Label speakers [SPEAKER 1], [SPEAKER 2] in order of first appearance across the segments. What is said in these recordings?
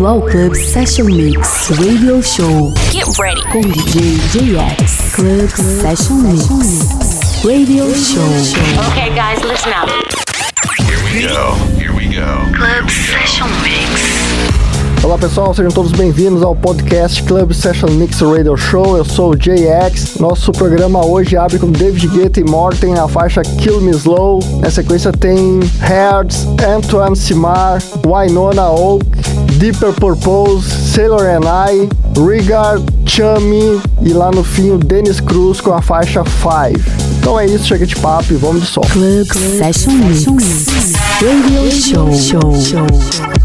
[SPEAKER 1] bem-vindo ao Club Session Mix Radio Show.
[SPEAKER 2] Get ready.
[SPEAKER 1] Com DJ JX. Club Session Mix Radio Show.
[SPEAKER 2] Okay, guys, listen up.
[SPEAKER 3] Here we go. Here we go.
[SPEAKER 2] Club Session Mix.
[SPEAKER 4] Olá pessoal, sejam todos bem-vindos ao podcast Club Session Mix Radio Show. Eu sou o JX. Nosso programa hoje abre com David Guetta e Morten na faixa Kill Me Slow. Na sequência tem Hertz, Antoine Simar, Wynonna Oak, Deeper Purpose, Sailor and I, Rigard, Chummy e lá no fim o Dennis Cruz com a faixa 5. Então é isso, chega de papo e vamos de som.
[SPEAKER 1] Club Session Mix Radio Show. Show.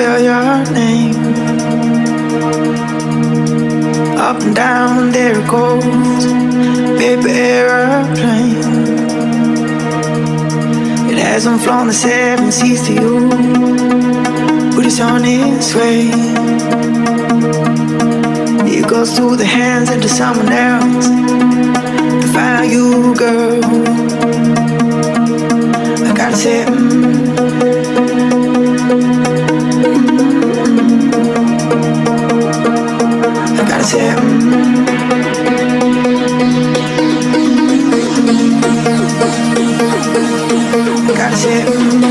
[SPEAKER 5] spell your name. Up and down, there it goes. Paper airplane. It hasn't flown the seven seas to you, but it's on its way. It goes through the hands into someone else to find you, girl. I gotta say. Mm,
[SPEAKER 1] Got it. Got it.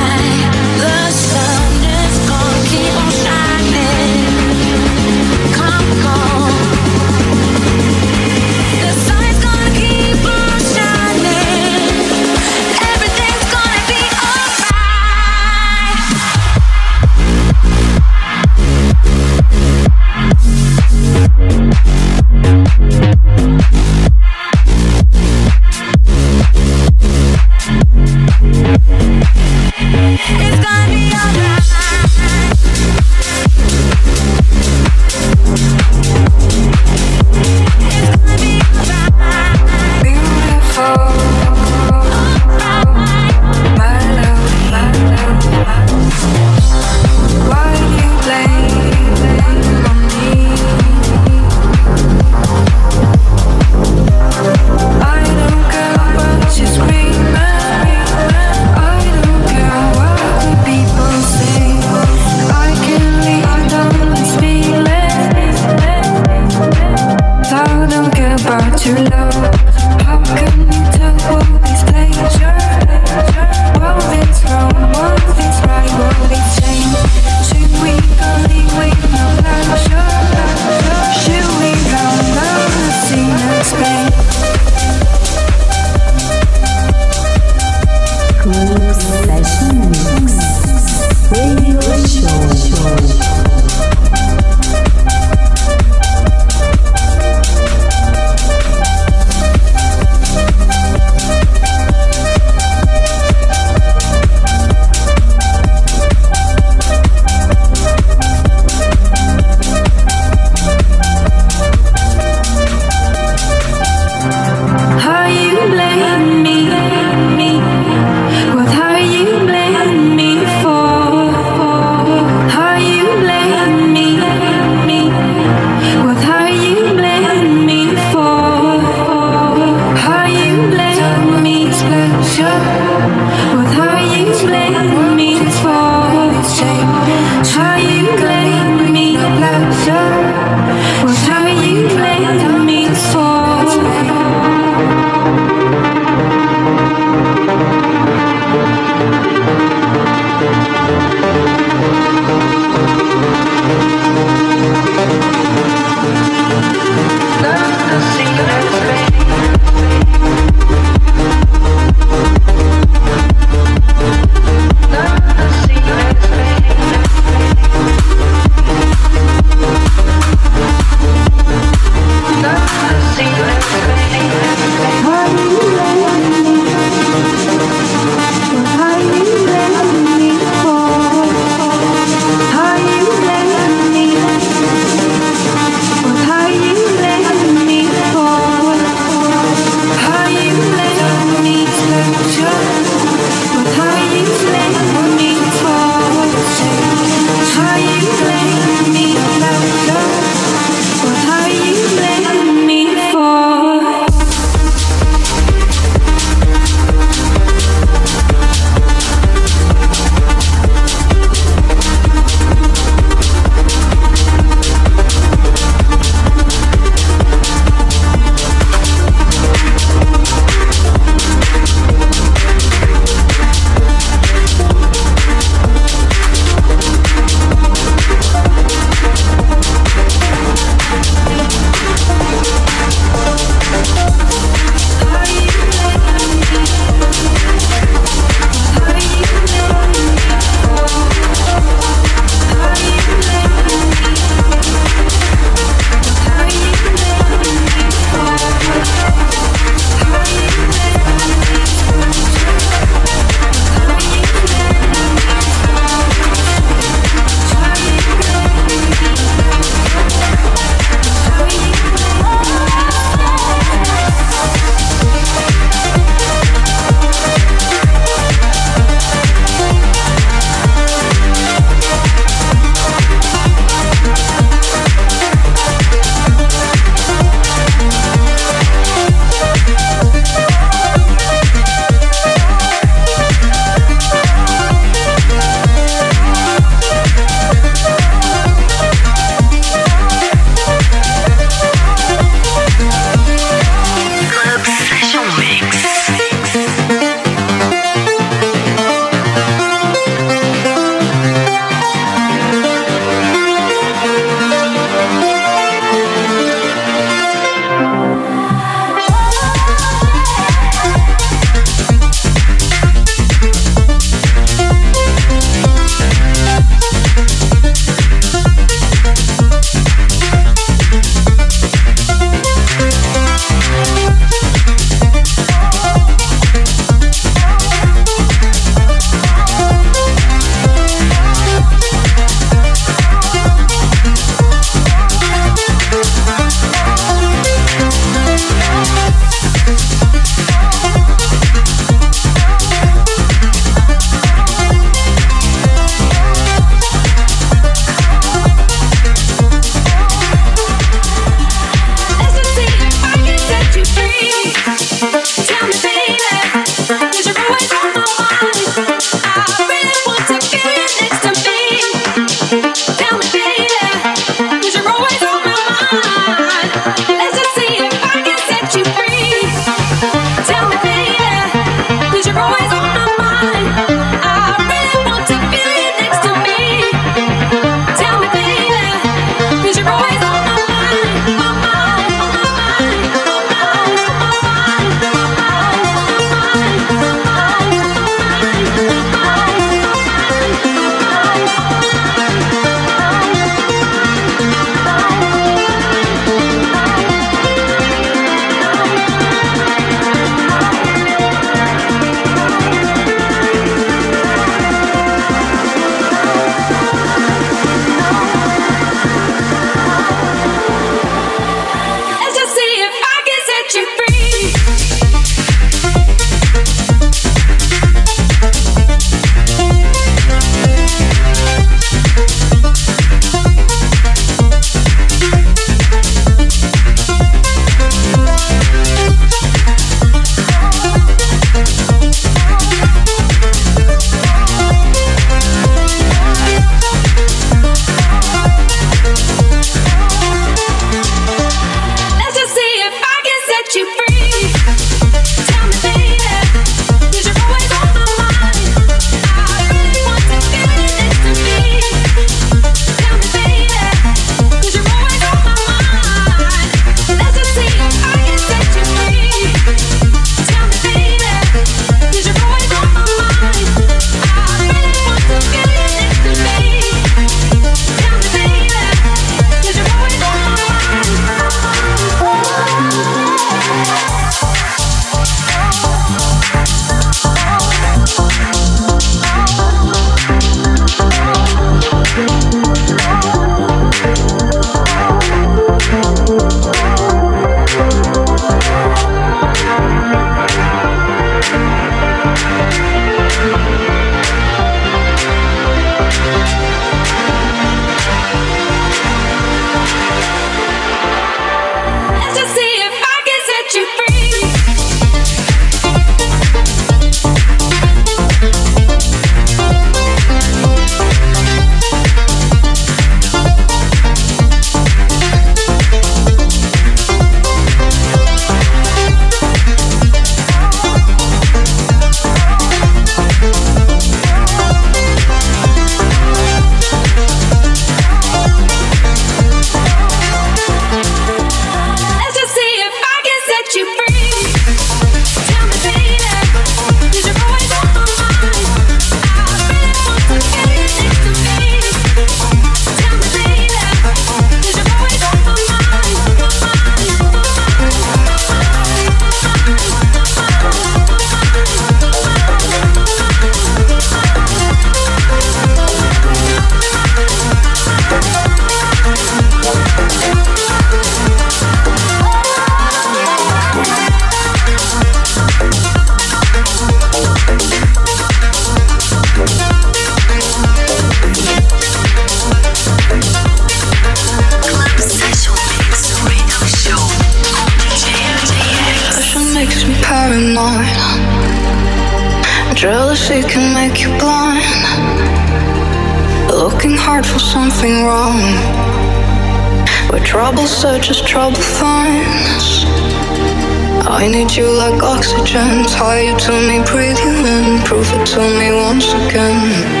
[SPEAKER 1] Tell me once again.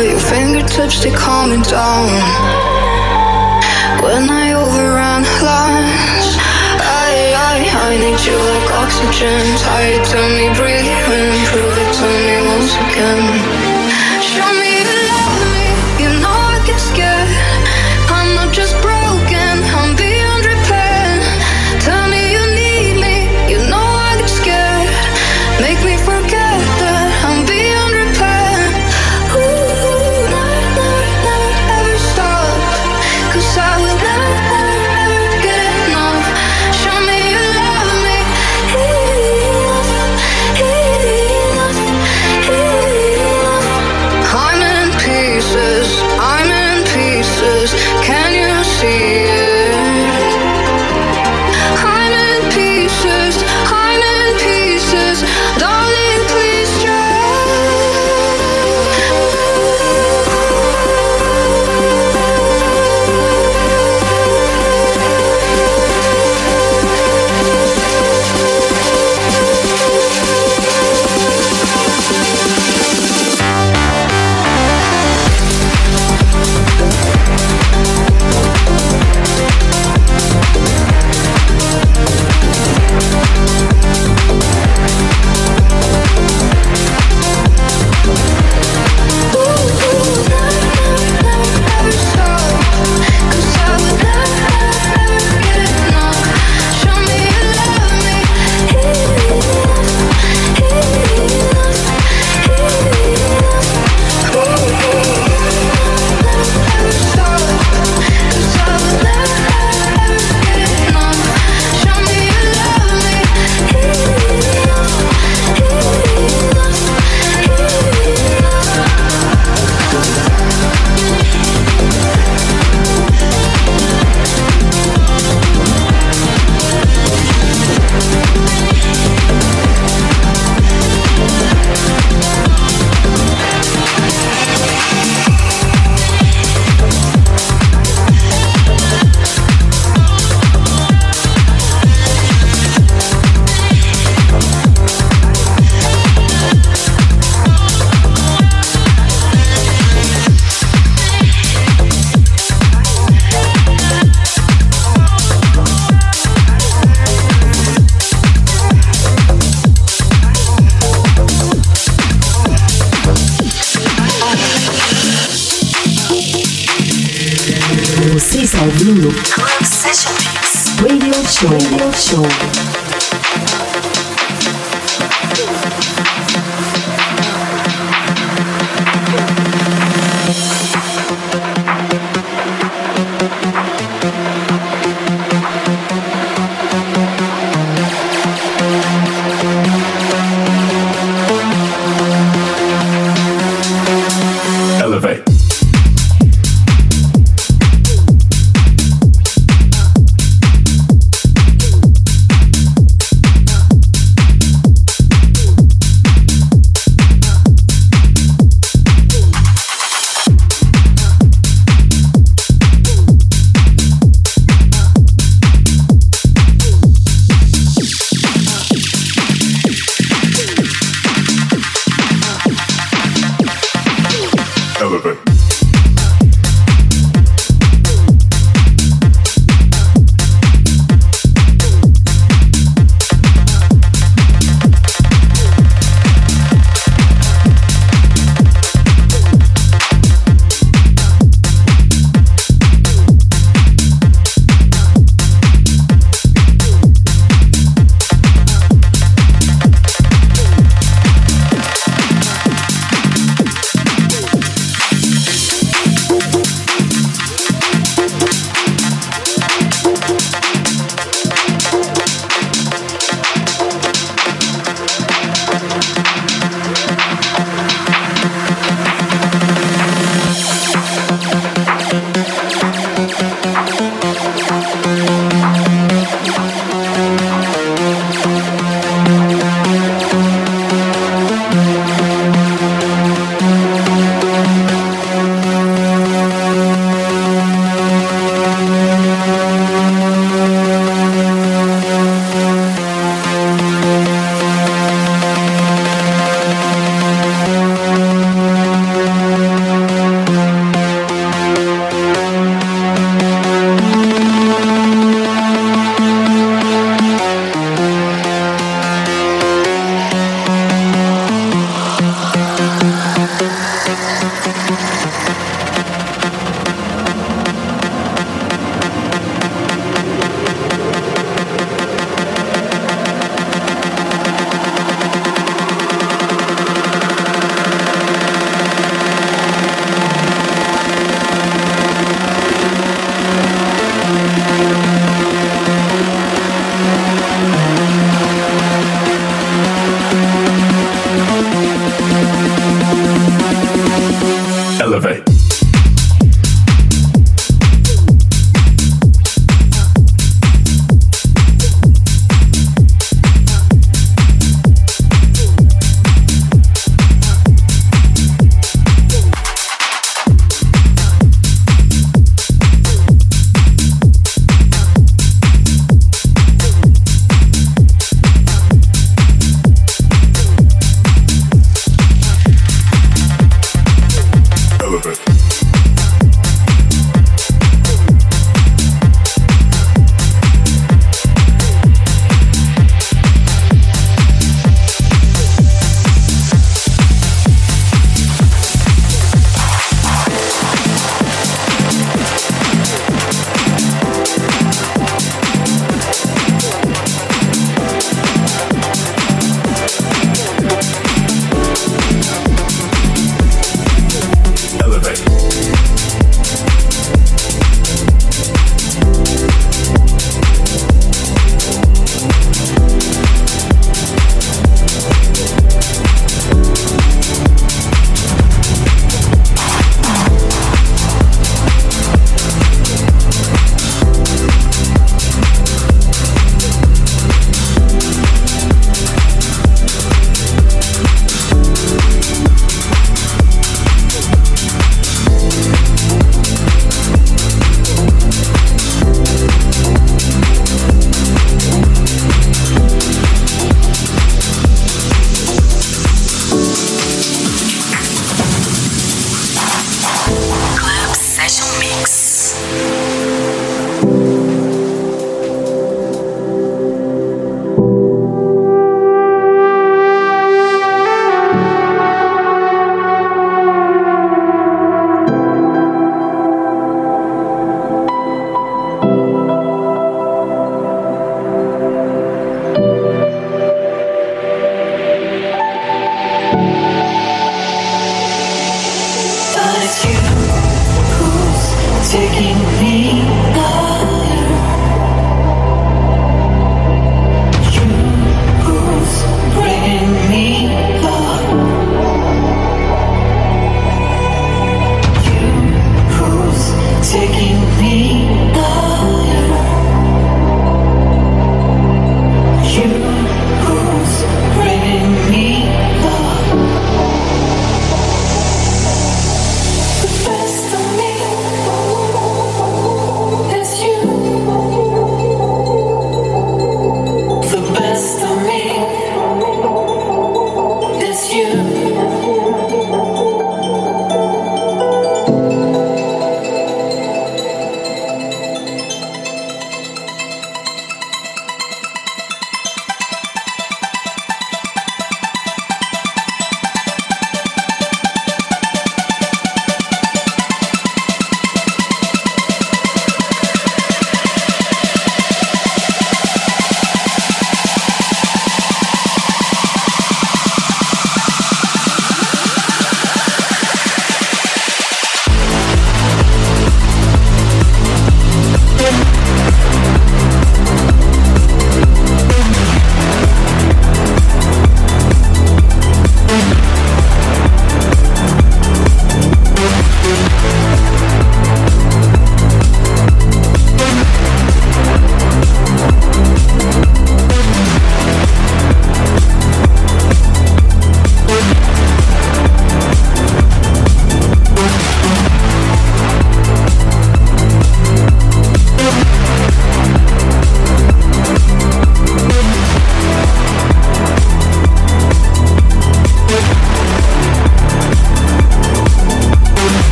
[SPEAKER 1] out your fingertips, they calm me down. When I overran lines, I, I, I need you like oxygen. Tied
[SPEAKER 6] to me, breathe in, prove it to me once again.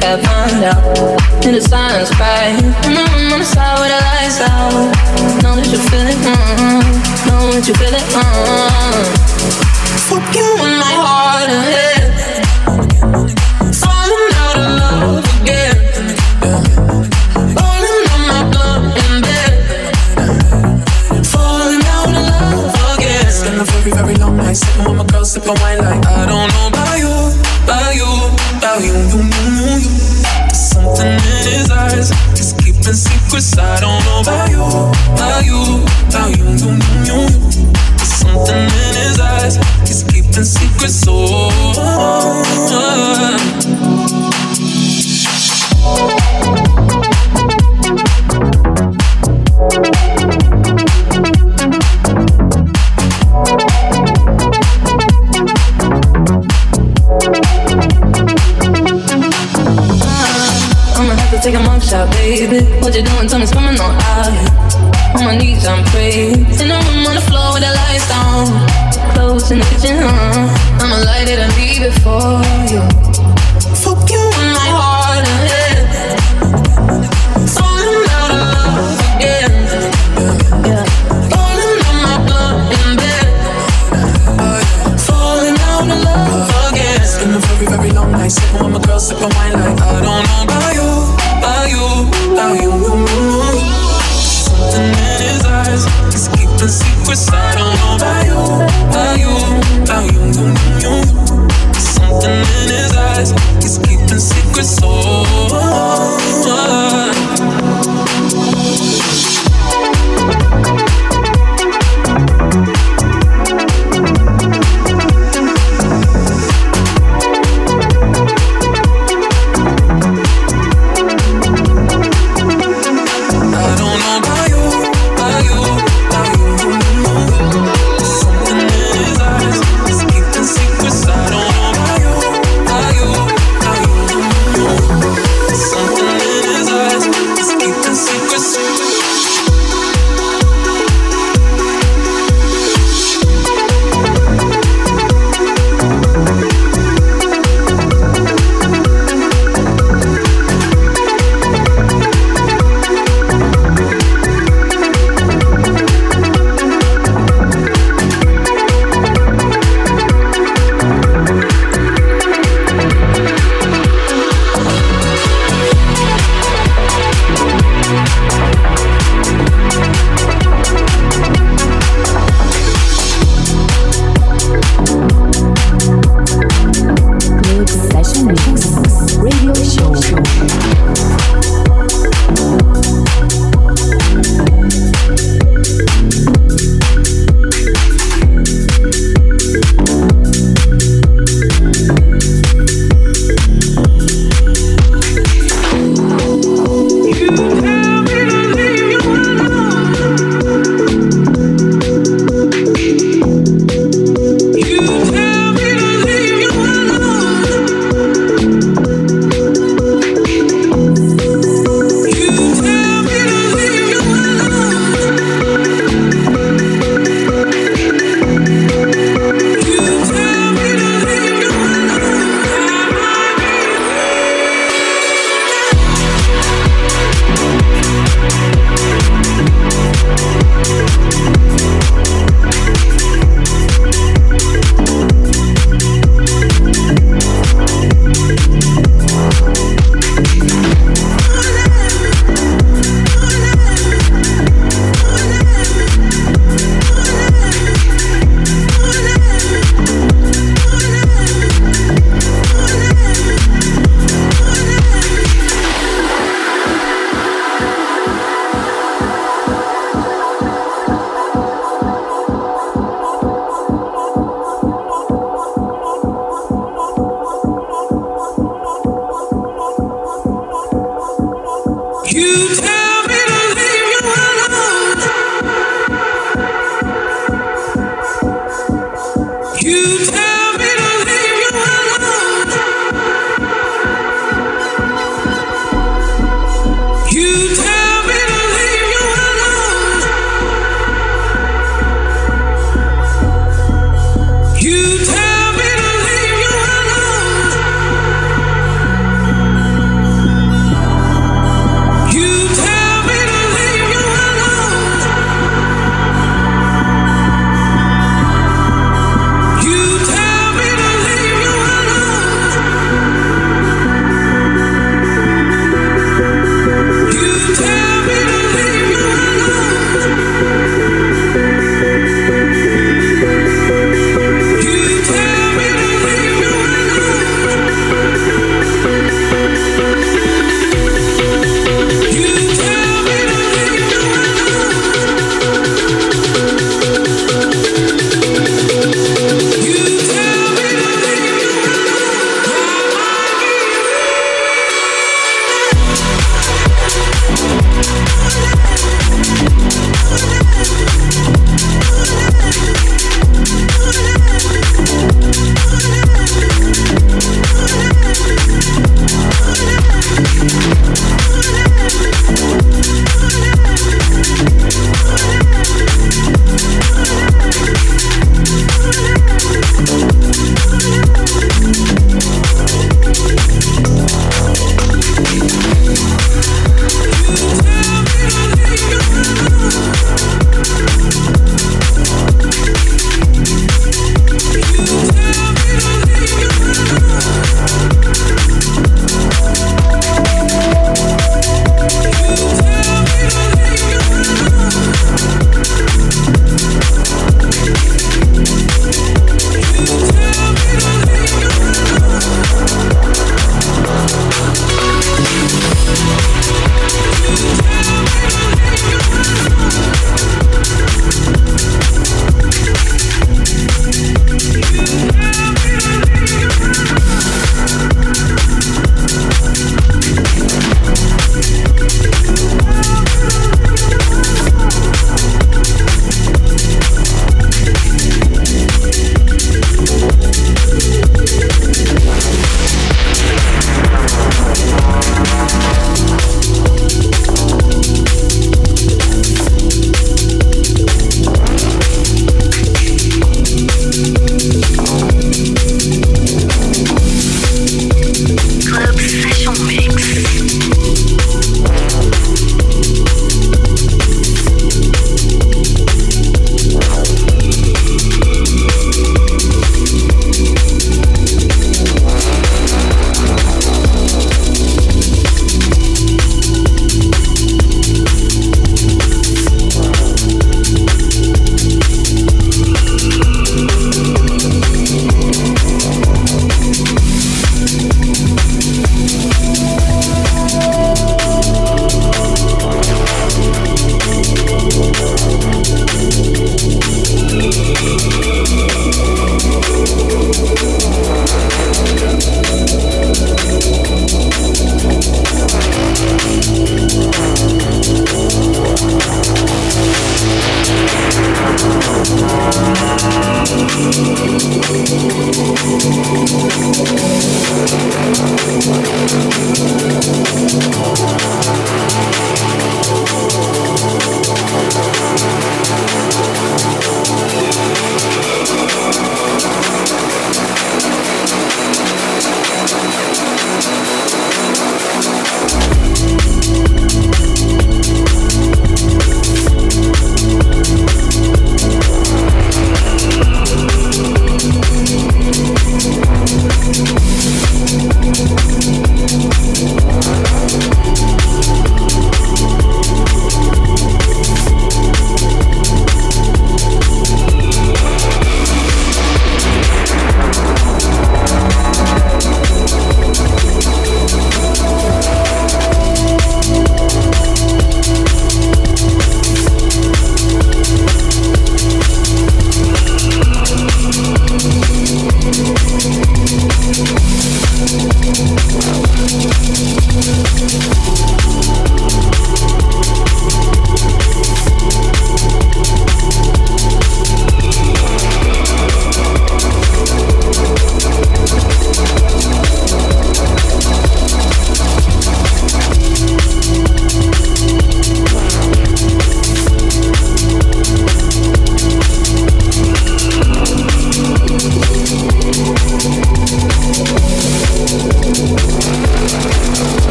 [SPEAKER 7] Think I'd find out. In the silence, cry.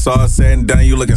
[SPEAKER 6] Saw all sitting
[SPEAKER 7] and
[SPEAKER 8] done, you looking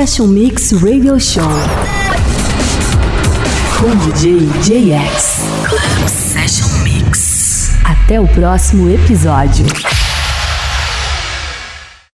[SPEAKER 9] Session Mix Radio Show. Com DJ JX.
[SPEAKER 10] Club Session Mix.
[SPEAKER 9] Até o próximo episódio.